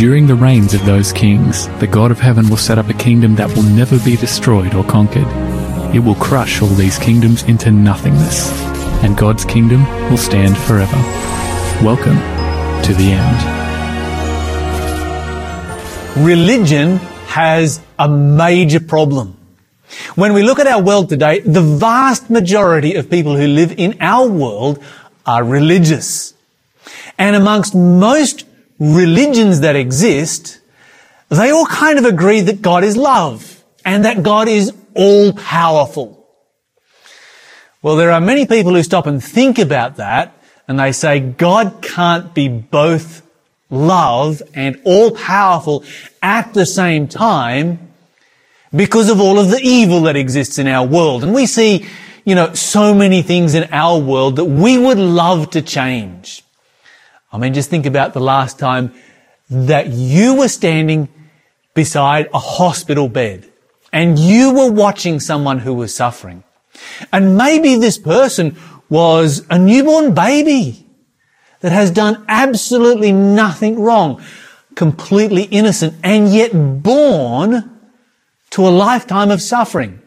During the reigns of those kings, the God of heaven will set up a kingdom that will never be destroyed or conquered. It will crush all these kingdoms into nothingness, and God's kingdom will stand forever. Welcome to the end. Religion has a major problem. When we look at our world today, the vast majority of people who live in our world are religious. And amongst most religions that exist, they all kind of agree that God is love and that God is all powerful. Well, there are many people who stop and think about that and they say God can't be both love and all powerful at the same time because of all of the evil that exists in our world. And we see, you know, so many things in our world that we would love to change. I mean, just think about the last time that you were standing beside a hospital bed and you were watching someone who was suffering. And maybe this person was a newborn baby that has done absolutely nothing wrong, completely innocent, and yet born to a lifetime of suffering.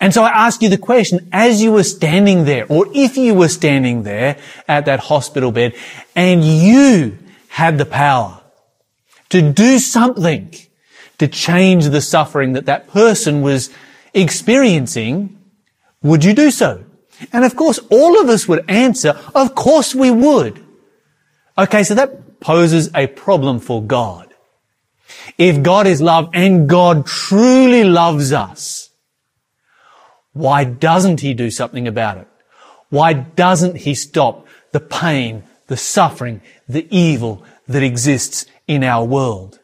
And so I ask you the question, as you were standing there, or if you were standing there at that hospital bed, and you had the power to do something to change the suffering that that person was experiencing, would you do so? And of course, all of us would answer, of course we would. Okay, so that poses a problem for God. If God is love and God truly loves us, why doesn't he do something about it? Why doesn't he stop the pain, the suffering, the evil that exists in our world?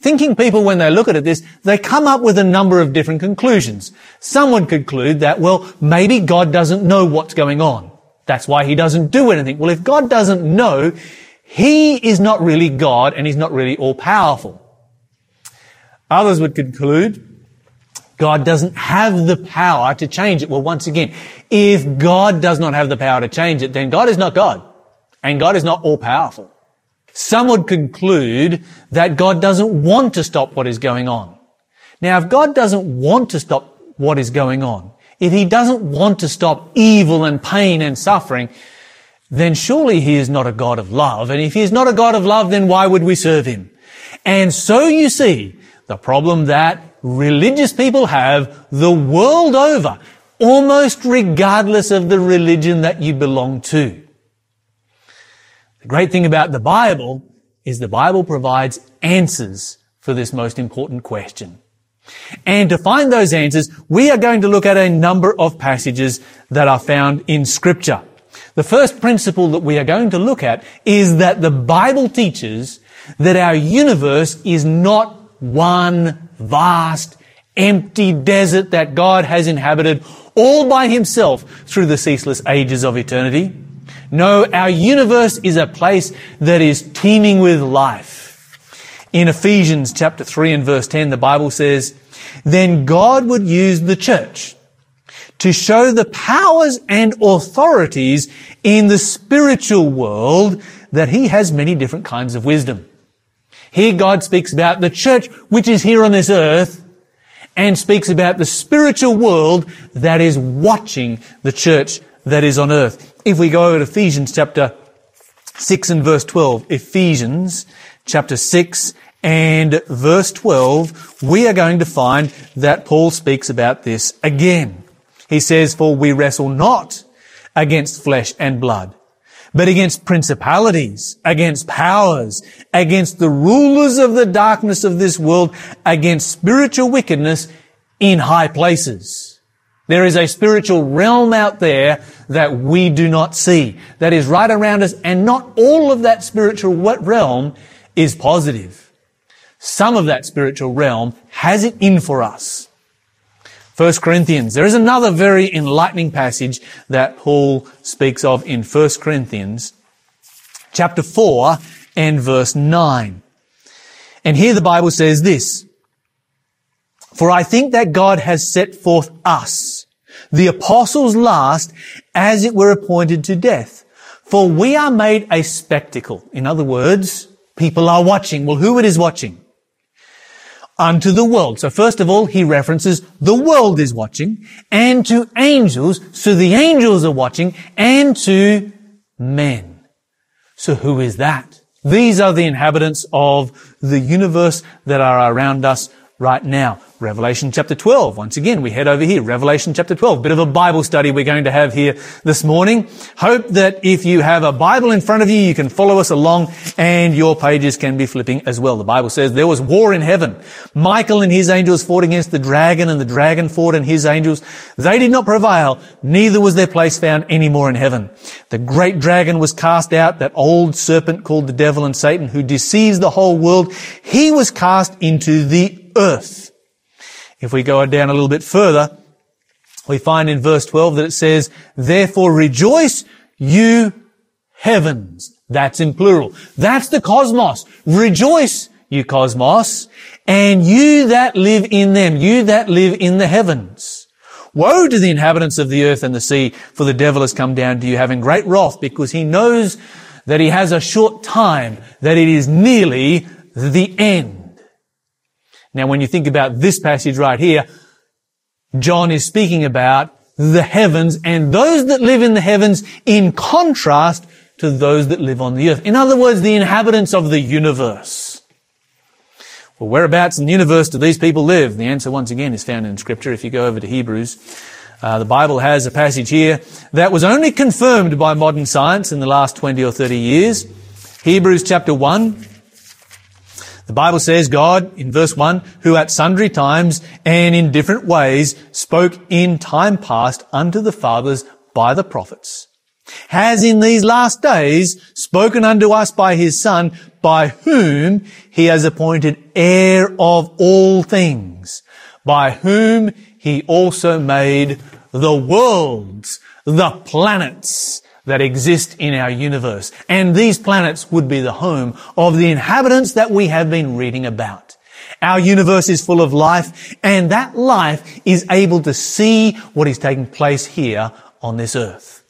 Thinking people, when they look at this, they come up with a number of different conclusions. Some would conclude that, well, maybe God doesn't know what's going on. That's why he doesn't do anything. Well, if God doesn't know, he is not really God and he's not really all powerful. Others would conclude God doesn't have the power to change it. Well, once again, if God does not have the power to change it, then God is not God. And God is not all powerful. Some would conclude that God doesn't want to stop what is going on. Now, if God doesn't want to stop what is going on, if He doesn't want to stop evil and pain and suffering, then surely He is not a God of love. And if He is not a God of love, then why would we serve Him? And so you see the problem that religious people have the world over, almost regardless of the religion that you belong to. The great thing about the Bible is the Bible provides answers for this most important question. And to find those answers, we are going to look at a number of passages that are found in scripture. The first principle that we are going to look at is that the Bible teaches that our universe is not one vast, empty desert that God has inhabited all by himself through the ceaseless ages of eternity. No, our universe is a place that is teeming with life. In Ephesians chapter 3 and verse 10, the Bible says, Then God would use the church to show the powers and authorities in the spiritual world that he has many different kinds of wisdom. Here God speaks about the church which is here on this earth and speaks about the spiritual world that is watching the church that is on earth. If we go over to Ephesians chapter 6 and verse 12, Ephesians chapter 6 and verse 12, we are going to find that Paul speaks about this again. He says, for we wrestle not against flesh and blood, but against principalities, against powers, against the rulers of the darkness of this world, against spiritual wickedness in high places. There is a spiritual realm out there that we do not see, that is right around us, and not all of that spiritual realm is positive. Some of that spiritual realm has it in for us. 1 Corinthians. There is another very enlightening passage that Paul speaks of in 1 Corinthians chapter 4 and verse 9. And here the Bible says this, For I think that God has set forth us, the apostles last, as it were appointed to death. For we are made a spectacle. In other words, People are watching. Well, who it is watching? Unto the world. So first of all, he references the world is watching and to angels. So the angels are watching and to men. So who is that? These are the inhabitants of the universe that are around us right now. Revelation chapter 12. Once again, we head over here. Revelation chapter 12. Bit of a Bible study we're going to have here this morning. Hope that if you have a Bible in front of you, you can follow us along and your pages can be flipping as well. The Bible says there was war in heaven. Michael and his angels fought against the dragon and the dragon fought and his angels. They did not prevail. Neither was their place found any more in heaven. The great dragon was cast out, that old serpent called the devil and Satan who deceives the whole world. He was cast into the earth. If we go down a little bit further, we find in verse 12 that it says, Therefore rejoice, you heavens. That's in plural. That's the cosmos. Rejoice, you cosmos, and you that live in them, you that live in the heavens. Woe to the inhabitants of the earth and the sea, for the devil has come down to you having great wrath, because he knows that he has a short time, that it is nearly the end. Now, when you think about this passage right here, John is speaking about the heavens and those that live in the heavens in contrast to those that live on the earth. In other words, the inhabitants of the universe. Well, whereabouts in the universe do these people live? The answer once again is found in scripture. If you go over to Hebrews, uh, the Bible has a passage here that was only confirmed by modern science in the last 20 or 30 years. Hebrews chapter 1, the Bible says God, in verse 1, who at sundry times and in different ways spoke in time past unto the fathers by the prophets, has in these last days spoken unto us by his Son, by whom he has appointed heir of all things, by whom he also made the worlds, the planets, that exist in our universe. And these planets would be the home of the inhabitants that we have been reading about. Our universe is full of life and that life is able to see what is taking place here on this earth.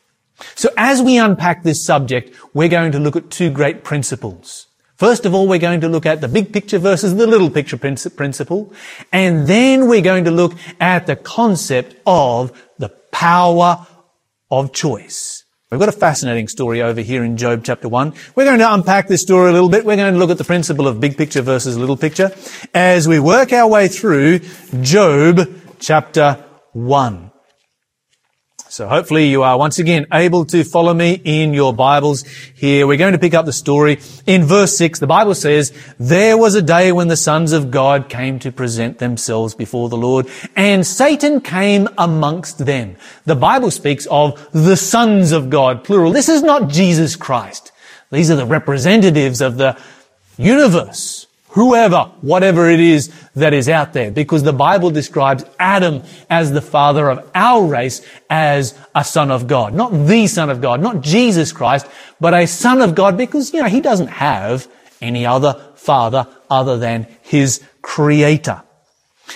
So as we unpack this subject, we're going to look at two great principles. First of all, we're going to look at the big picture versus the little picture principle. And then we're going to look at the concept of the power of choice. We've got a fascinating story over here in Job chapter 1. We're going to unpack this story a little bit. We're going to look at the principle of big picture versus little picture as we work our way through Job chapter 1. So hopefully you are once again able to follow me in your Bibles here. We're going to pick up the story in verse 6. The Bible says, There was a day when the sons of God came to present themselves before the Lord, and Satan came amongst them. The Bible speaks of the sons of God, plural. This is not Jesus Christ. These are the representatives of the universe whoever, whatever it is that is out there, because the Bible describes Adam as the father of our race as a son of God. Not the son of God, not Jesus Christ, but a son of God because, you know, he doesn't have any other father other than his creator.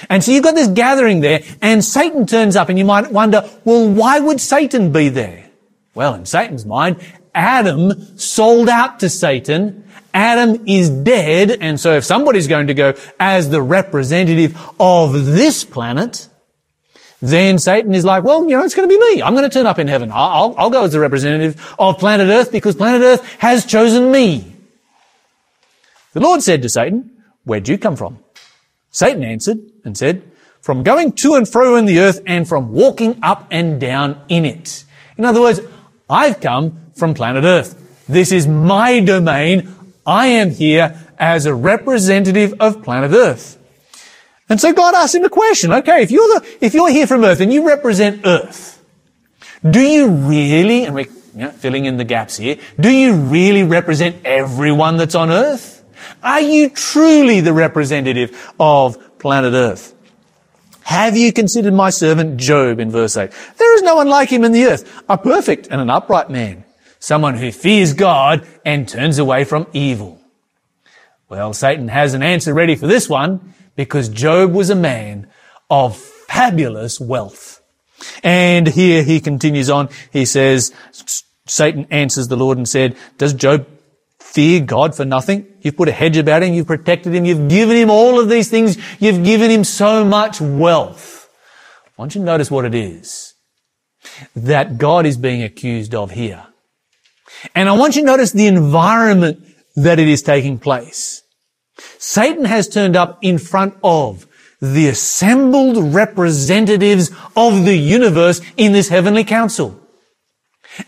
And so you've got this gathering there and Satan turns up and you might wonder, well, why would Satan be there? Well, in Satan's mind, Adam sold out to Satan Adam is dead, and so if somebody's going to go as the representative of this planet, then Satan is like, well, you know, it's going to be me. I'm going to turn up in heaven. I'll, I'll go as the representative of planet Earth because planet Earth has chosen me. The Lord said to Satan, where'd you come from? Satan answered and said, from going to and fro in the earth and from walking up and down in it. In other words, I've come from planet Earth. This is my domain. I am here as a representative of planet Earth. And so God asked him a question. Okay, if you're the, if you're here from Earth and you represent Earth, do you really, and we're you know, filling in the gaps here, do you really represent everyone that's on Earth? Are you truly the representative of planet Earth? Have you considered my servant Job in verse 8? There is no one like him in the earth, a perfect and an upright man someone who fears God and turns away from evil. Well, Satan has an answer ready for this one because Job was a man of fabulous wealth. And here he continues on. He says, Satan answers the Lord and said, does Job fear God for nothing. You've put a hedge about him. You've protected him. You've given him all of these things. You've given him so much wealth. I want you to notice what it is that God is being accused of here. And I want you to notice the environment that it is taking place. Satan has turned up in front of the assembled representatives of the universe in this heavenly council.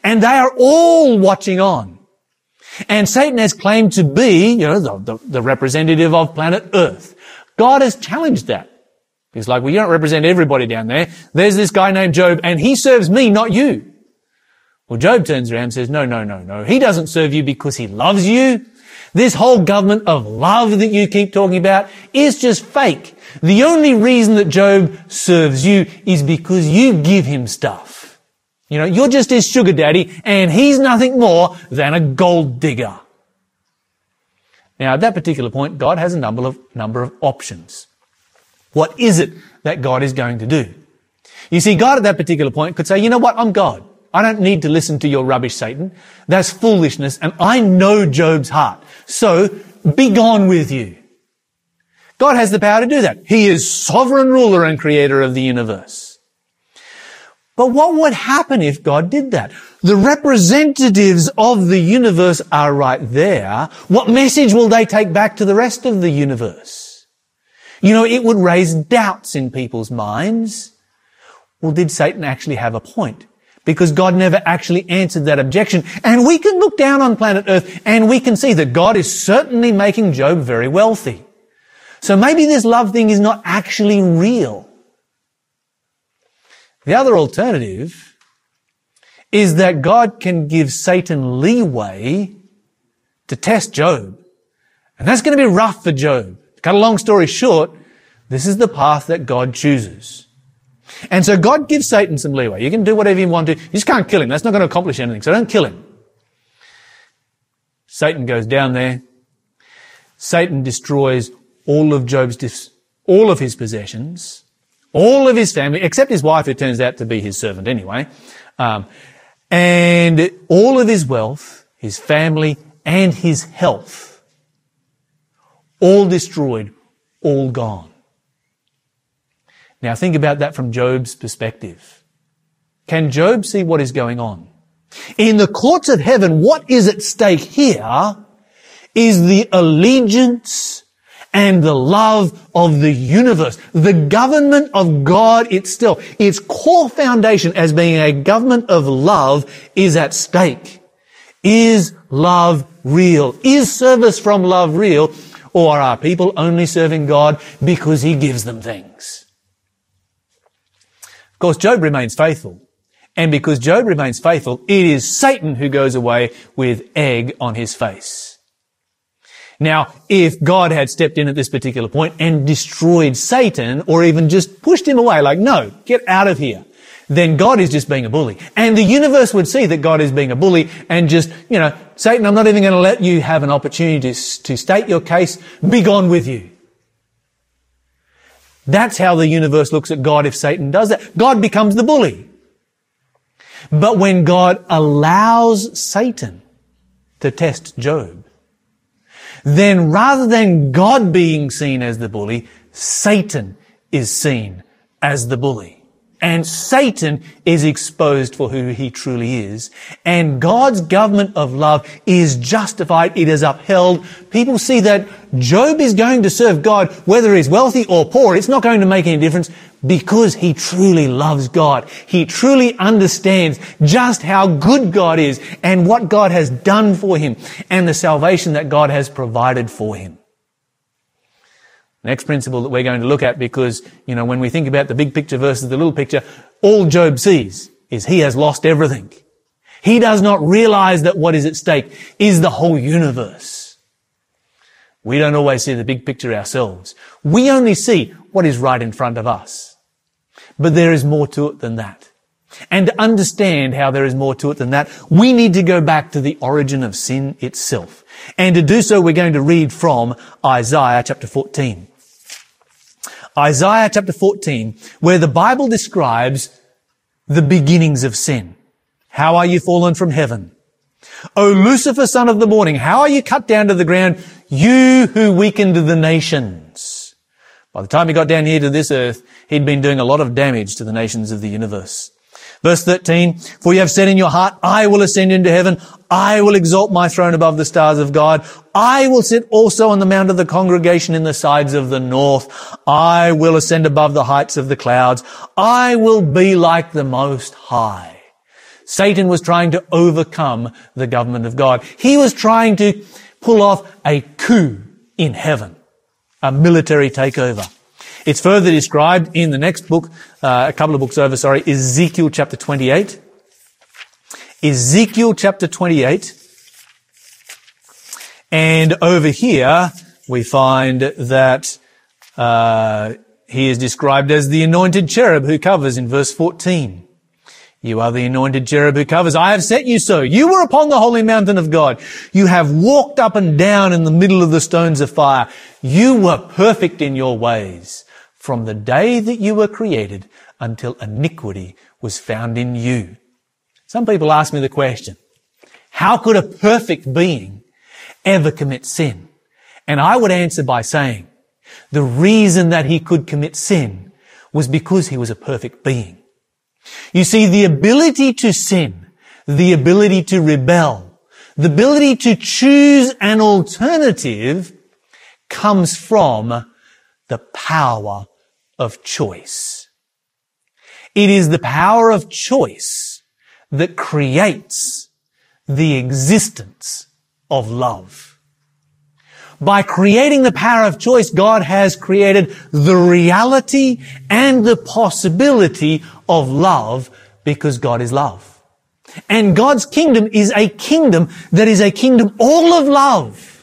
And they are all watching on. And Satan has claimed to be, you know, the, the, the representative of planet Earth. God has challenged that. He's like, well, you don't represent everybody down there. There's this guy named Job and he serves me, not you. Well, Job turns around and says, no, no, no, no. He doesn't serve you because he loves you. This whole government of love that you keep talking about is just fake. The only reason that Job serves you is because you give him stuff. You know, you're just his sugar daddy and he's nothing more than a gold digger. Now, at that particular point, God has a number of, number of options. What is it that God is going to do? You see, God at that particular point could say, you know what? I'm God. I don't need to listen to your rubbish, Satan. That's foolishness, and I know Job's heart. So, be gone with you. God has the power to do that. He is sovereign ruler and creator of the universe. But what would happen if God did that? The representatives of the universe are right there. What message will they take back to the rest of the universe? You know, it would raise doubts in people's minds. Well, did Satan actually have a point? Because God never actually answered that objection. And we can look down on planet Earth and we can see that God is certainly making Job very wealthy. So maybe this love thing is not actually real. The other alternative is that God can give Satan leeway to test Job. And that's going to be rough for Job. To cut a long story short, this is the path that God chooses. And so God gives Satan some leeway. You can do whatever you want to. You just can't kill him. That's not going to accomplish anything. So don't kill him. Satan goes down there. Satan destroys all of Job's, all of his possessions, all of his family, except his wife, who turns out to be his servant anyway, um, and all of his wealth, his family, and his health, all destroyed, all gone. Now think about that from Job's perspective. Can Job see what is going on? In the courts of heaven, what is at stake here is the allegiance and the love of the universe. The government of God itself, its core foundation as being a government of love is at stake. Is love real? Is service from love real? Or are people only serving God because He gives them things? Course, Job remains faithful. And because Job remains faithful, it is Satan who goes away with egg on his face. Now, if God had stepped in at this particular point and destroyed Satan, or even just pushed him away, like, no, get out of here, then God is just being a bully. And the universe would see that God is being a bully and just, you know, Satan, I'm not even going to let you have an opportunity to, to state your case. Be gone with you. That's how the universe looks at God if Satan does that. God becomes the bully. But when God allows Satan to test Job, then rather than God being seen as the bully, Satan is seen as the bully. And Satan is exposed for who he truly is. And God's government of love is justified. It is upheld. People see that Job is going to serve God, whether he's wealthy or poor. It's not going to make any difference because he truly loves God. He truly understands just how good God is and what God has done for him and the salvation that God has provided for him. Next principle that we're going to look at because, you know, when we think about the big picture versus the little picture, all Job sees is he has lost everything. He does not realize that what is at stake is the whole universe. We don't always see the big picture ourselves. We only see what is right in front of us. But there is more to it than that. And to understand how there is more to it than that, we need to go back to the origin of sin itself. And to do so, we're going to read from Isaiah chapter 14. Isaiah chapter 14, where the Bible describes the beginnings of sin. How are you fallen from heaven? O Lucifer, son of the morning, how are you cut down to the ground, you who weakened the nations? By the time he got down here to this earth, he'd been doing a lot of damage to the nations of the universe. Verse 13, for you have said in your heart, I will ascend into heaven. I will exalt my throne above the stars of God. I will sit also on the mount of the congregation in the sides of the north. I will ascend above the heights of the clouds. I will be like the most high. Satan was trying to overcome the government of God. He was trying to pull off a coup in heaven, a military takeover. It's further described in the next book, uh, a couple of books over, sorry, Ezekiel chapter 28. Ezekiel chapter 28. And over here, we find that uh, he is described as the anointed cherub who covers in verse 14. You are the anointed cherub who covers. I have set you so. You were upon the holy mountain of God. You have walked up and down in the middle of the stones of fire. You were perfect in your ways from the day that you were created until iniquity was found in you. Some people ask me the question, how could a perfect being ever commit sin? And I would answer by saying, the reason that he could commit sin was because he was a perfect being. You see, the ability to sin, the ability to rebel, the ability to choose an alternative comes from the power of choice. It is the power of choice that creates the existence of love. By creating the power of choice, God has created the reality and the possibility of love because God is love. And God's kingdom is a kingdom that is a kingdom all of love.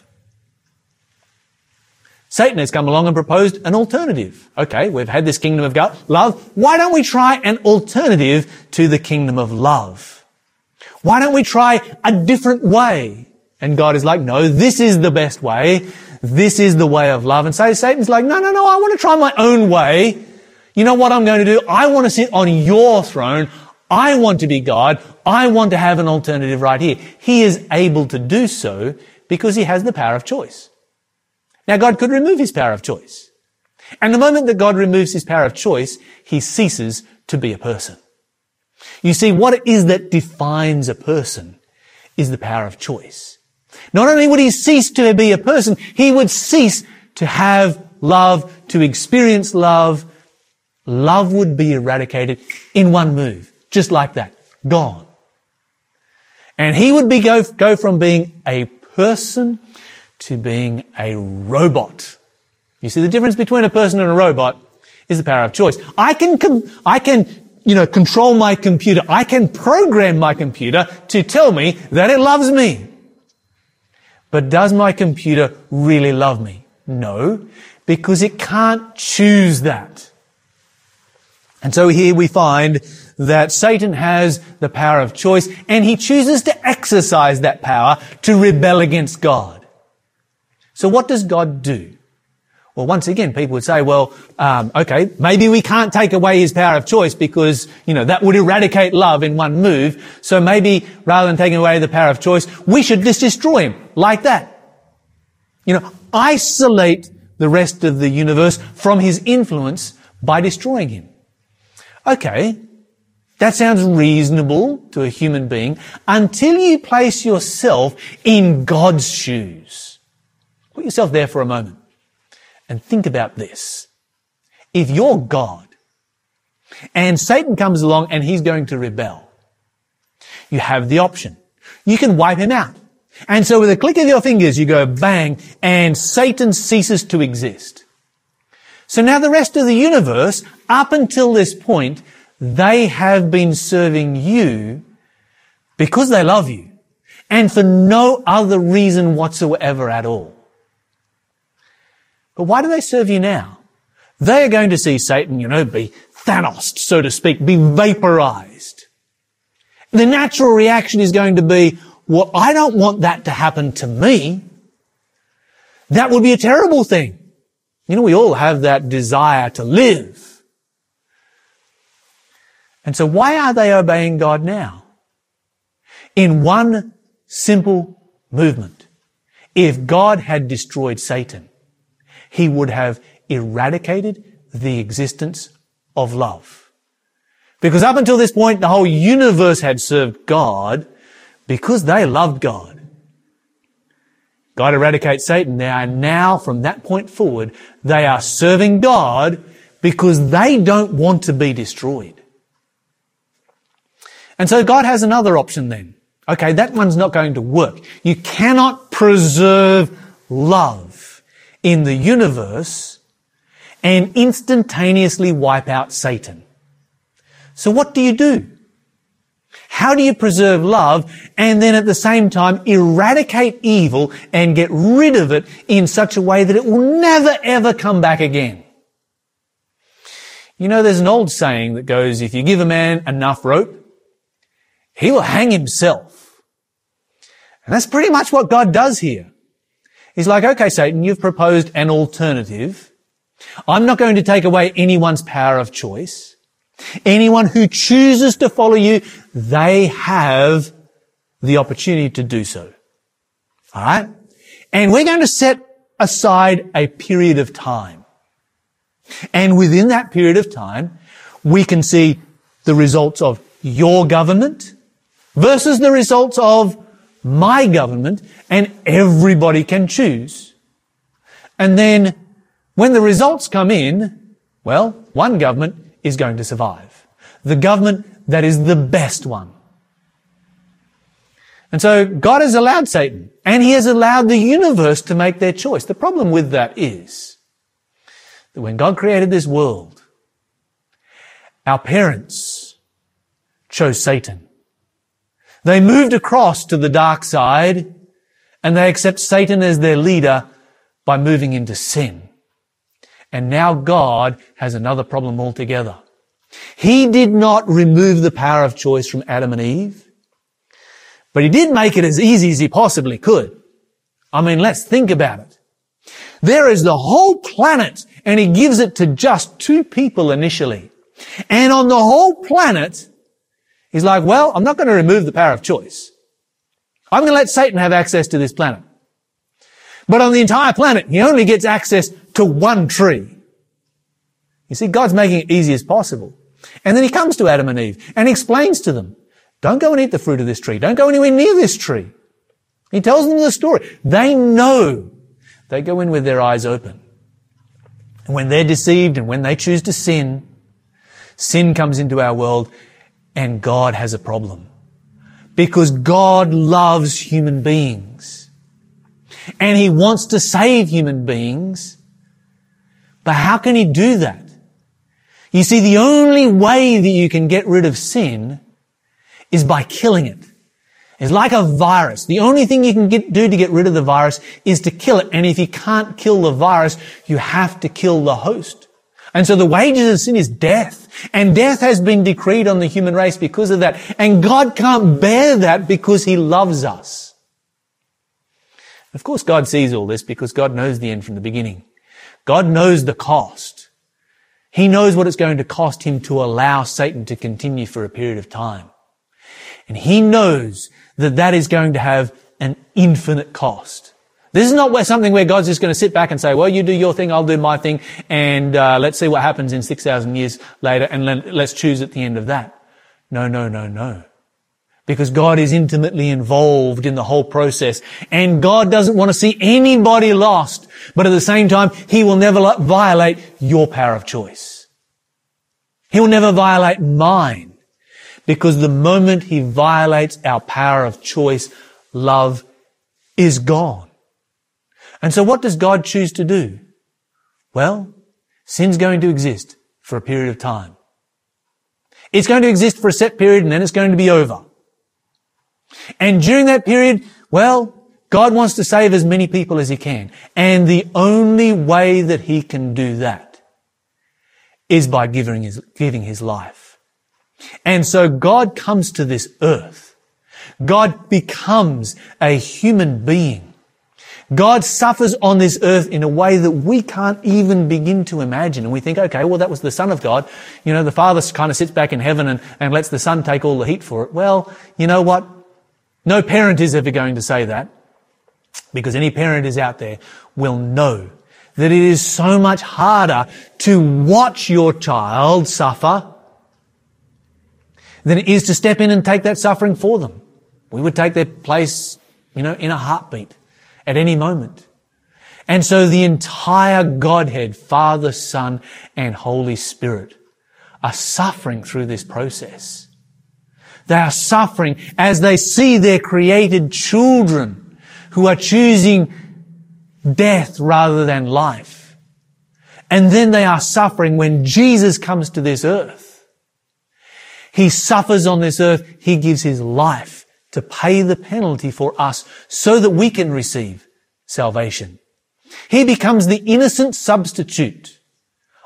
Satan has come along and proposed an alternative. Okay, we've had this kingdom of God, love. Why don't we try an alternative to the kingdom of love? Why don't we try a different way? And God is like, no, this is the best way. This is the way of love. And so Satan's like, no, no, no, I want to try my own way. You know what I'm going to do? I want to sit on your throne. I want to be God. I want to have an alternative right here. He is able to do so because he has the power of choice. Now God could remove his power of choice. And the moment that God removes his power of choice, he ceases to be a person. You see, what it is that defines a person is the power of choice. Not only would he cease to be a person, he would cease to have love, to experience love. Love would be eradicated in one move, just like that. Gone. And he would be go, go from being a person to being a robot. You see, the difference between a person and a robot is the power of choice. I can, com- I can, you know, control my computer. I can program my computer to tell me that it loves me. But does my computer really love me? No, because it can't choose that. And so here we find that Satan has the power of choice and he chooses to exercise that power to rebel against God. So what does God do? Well, once again, people would say, well, um, okay, maybe we can't take away his power of choice because, you know, that would eradicate love in one move. So maybe rather than taking away the power of choice, we should just destroy him like that. You know, isolate the rest of the universe from his influence by destroying him. Okay, that sounds reasonable to a human being until you place yourself in God's shoes. Put yourself there for a moment and think about this. If you're God and Satan comes along and he's going to rebel, you have the option. You can wipe him out. And so with a click of your fingers, you go bang and Satan ceases to exist. So now the rest of the universe, up until this point, they have been serving you because they love you and for no other reason whatsoever at all. But why do they serve you now? They are going to see Satan, you know, be Thanos, so to speak, be vaporized. The natural reaction is going to be, well, I don't want that to happen to me. That would be a terrible thing. You know, we all have that desire to live. And so why are they obeying God now? In one simple movement. If God had destroyed Satan, he would have eradicated the existence of love. Because up until this point, the whole universe had served God because they loved God. God eradicates Satan. They are now, from that point forward, they are serving God because they don't want to be destroyed. And so God has another option then. Okay, that one's not going to work. You cannot preserve love in the universe and instantaneously wipe out Satan. So what do you do? How do you preserve love and then at the same time eradicate evil and get rid of it in such a way that it will never ever come back again? You know, there's an old saying that goes, if you give a man enough rope, he will hang himself. And that's pretty much what God does here. He's like, okay, Satan, you've proposed an alternative. I'm not going to take away anyone's power of choice. Anyone who chooses to follow you, they have the opportunity to do so. Alright? And we're going to set aside a period of time. And within that period of time, we can see the results of your government versus the results of my government and everybody can choose. And then when the results come in, well, one government is going to survive. The government that is the best one. And so God has allowed Satan and he has allowed the universe to make their choice. The problem with that is that when God created this world, our parents chose Satan. They moved across to the dark side and they accept Satan as their leader by moving into sin. And now God has another problem altogether. He did not remove the power of choice from Adam and Eve, but he did make it as easy as he possibly could. I mean, let's think about it. There is the whole planet and he gives it to just two people initially. And on the whole planet, He's like, well, I'm not going to remove the power of choice. I'm going to let Satan have access to this planet. But on the entire planet, he only gets access to one tree. You see, God's making it easy as possible. And then he comes to Adam and Eve and explains to them, don't go and eat the fruit of this tree. Don't go anywhere near this tree. He tells them the story. They know. They go in with their eyes open. And when they're deceived and when they choose to sin, sin comes into our world and God has a problem. Because God loves human beings. And He wants to save human beings. But how can He do that? You see, the only way that you can get rid of sin is by killing it. It's like a virus. The only thing you can get, do to get rid of the virus is to kill it. And if you can't kill the virus, you have to kill the host. And so the wages of sin is death. And death has been decreed on the human race because of that. And God can't bear that because He loves us. Of course, God sees all this because God knows the end from the beginning. God knows the cost. He knows what it's going to cost Him to allow Satan to continue for a period of time. And He knows that that is going to have an infinite cost. This is not where something where God's just going to sit back and say, well, you do your thing, I'll do my thing, and uh, let's see what happens in 6,000 years later, and let, let's choose at the end of that. No, no, no, no. Because God is intimately involved in the whole process, and God doesn't want to see anybody lost, but at the same time, He will never violate your power of choice. He will never violate mine, because the moment He violates our power of choice, love is gone. And so what does God choose to do? Well, sin's going to exist for a period of time. It's going to exist for a set period and then it's going to be over. And during that period, well, God wants to save as many people as He can. And the only way that He can do that is by giving His, giving His life. And so God comes to this earth. God becomes a human being God suffers on this earth in a way that we can't even begin to imagine. And we think, okay, well, that was the Son of God. You know, the Father kind of sits back in heaven and, and lets the Son take all the heat for it. Well, you know what? No parent is ever going to say that because any parent is out there will know that it is so much harder to watch your child suffer than it is to step in and take that suffering for them. We would take their place, you know, in a heartbeat at any moment. And so the entire Godhead, Father, Son, and Holy Spirit are suffering through this process. They are suffering as they see their created children who are choosing death rather than life. And then they are suffering when Jesus comes to this earth. He suffers on this earth. He gives his life to pay the penalty for us so that we can receive salvation. He becomes the innocent substitute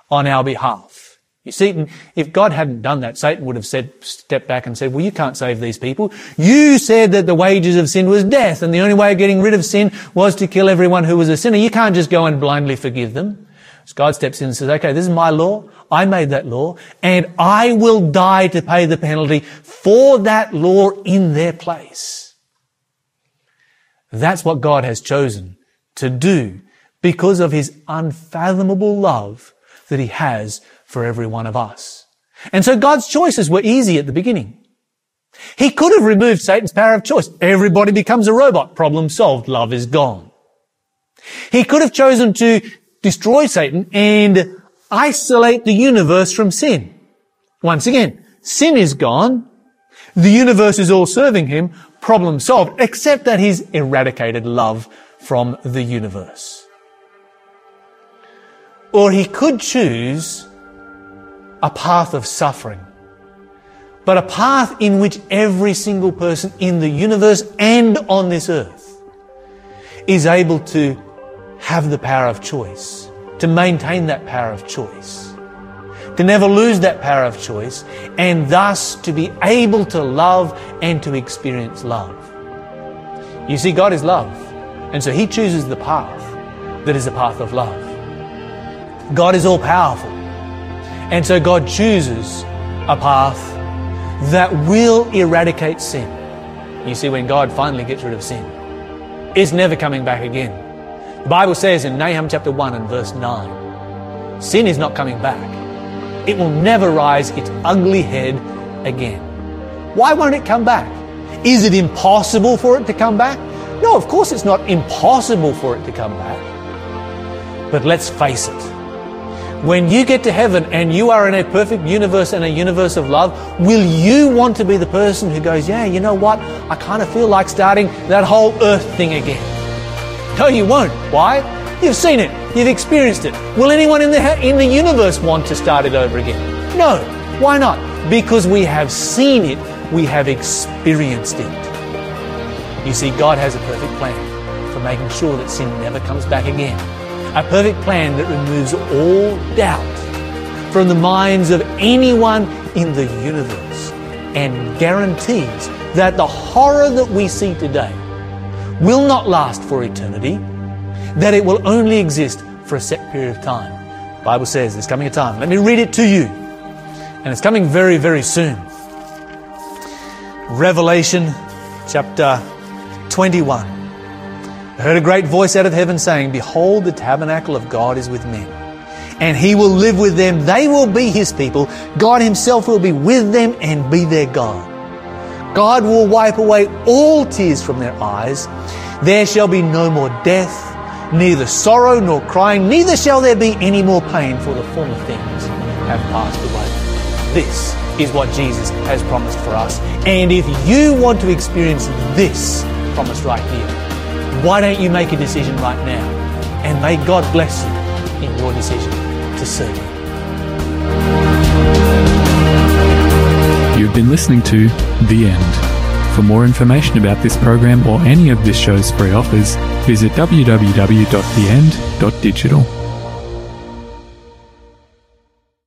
on our behalf. You see, if God hadn't done that, Satan would have said, stepped back and said, well, you can't save these people. You said that the wages of sin was death and the only way of getting rid of sin was to kill everyone who was a sinner. You can't just go and blindly forgive them. So God steps in and says, okay, this is my law. I made that law and I will die to pay the penalty for that law in their place. That's what God has chosen to do because of his unfathomable love that he has for every one of us. And so God's choices were easy at the beginning. He could have removed Satan's power of choice. Everybody becomes a robot. Problem solved. Love is gone. He could have chosen to destroy Satan and isolate the universe from sin. Once again, sin is gone. The universe is all serving him. Problem solved, except that he's eradicated love from the universe. Or he could choose a path of suffering, but a path in which every single person in the universe and on this earth is able to have the power of choice, to maintain that power of choice, to never lose that power of choice, and thus to be able to love and to experience love. You see, God is love, and so He chooses the path that is a path of love. God is all powerful. And so God chooses a path that will eradicate sin. You see, when God finally gets rid of sin, it's never coming back again. The Bible says in Nahum chapter 1 and verse 9, sin is not coming back. It will never rise its ugly head again. Why won't it come back? Is it impossible for it to come back? No, of course it's not impossible for it to come back. But let's face it, when you get to heaven and you are in a perfect universe and a universe of love, will you want to be the person who goes, yeah, you know what? I kind of feel like starting that whole earth thing again. No, you won't. Why? You've seen it. You've experienced it. Will anyone in the, in the universe want to start it over again? No. Why not? Because we have seen it. We have experienced it. You see, God has a perfect plan for making sure that sin never comes back again a perfect plan that removes all doubt from the minds of anyone in the universe and guarantees that the horror that we see today will not last for eternity, that it will only exist for a set period of time. The Bible says there's coming a time. Let me read it to you. And it's coming very, very soon. Revelation chapter 21. I heard a great voice out of heaven saying, Behold, the tabernacle of God is with men. And he will live with them. They will be his people. God himself will be with them and be their God. God will wipe away all tears from their eyes. There shall be no more death, neither sorrow nor crying, neither shall there be any more pain, for the former things have passed away. This is what Jesus has promised for us. And if you want to experience this promise right here, why don't you make a decision right now? And may God bless you in your decision to serve You've been listening to The End. For more information about this program or any of this show's free offers, visit www.theend.digital.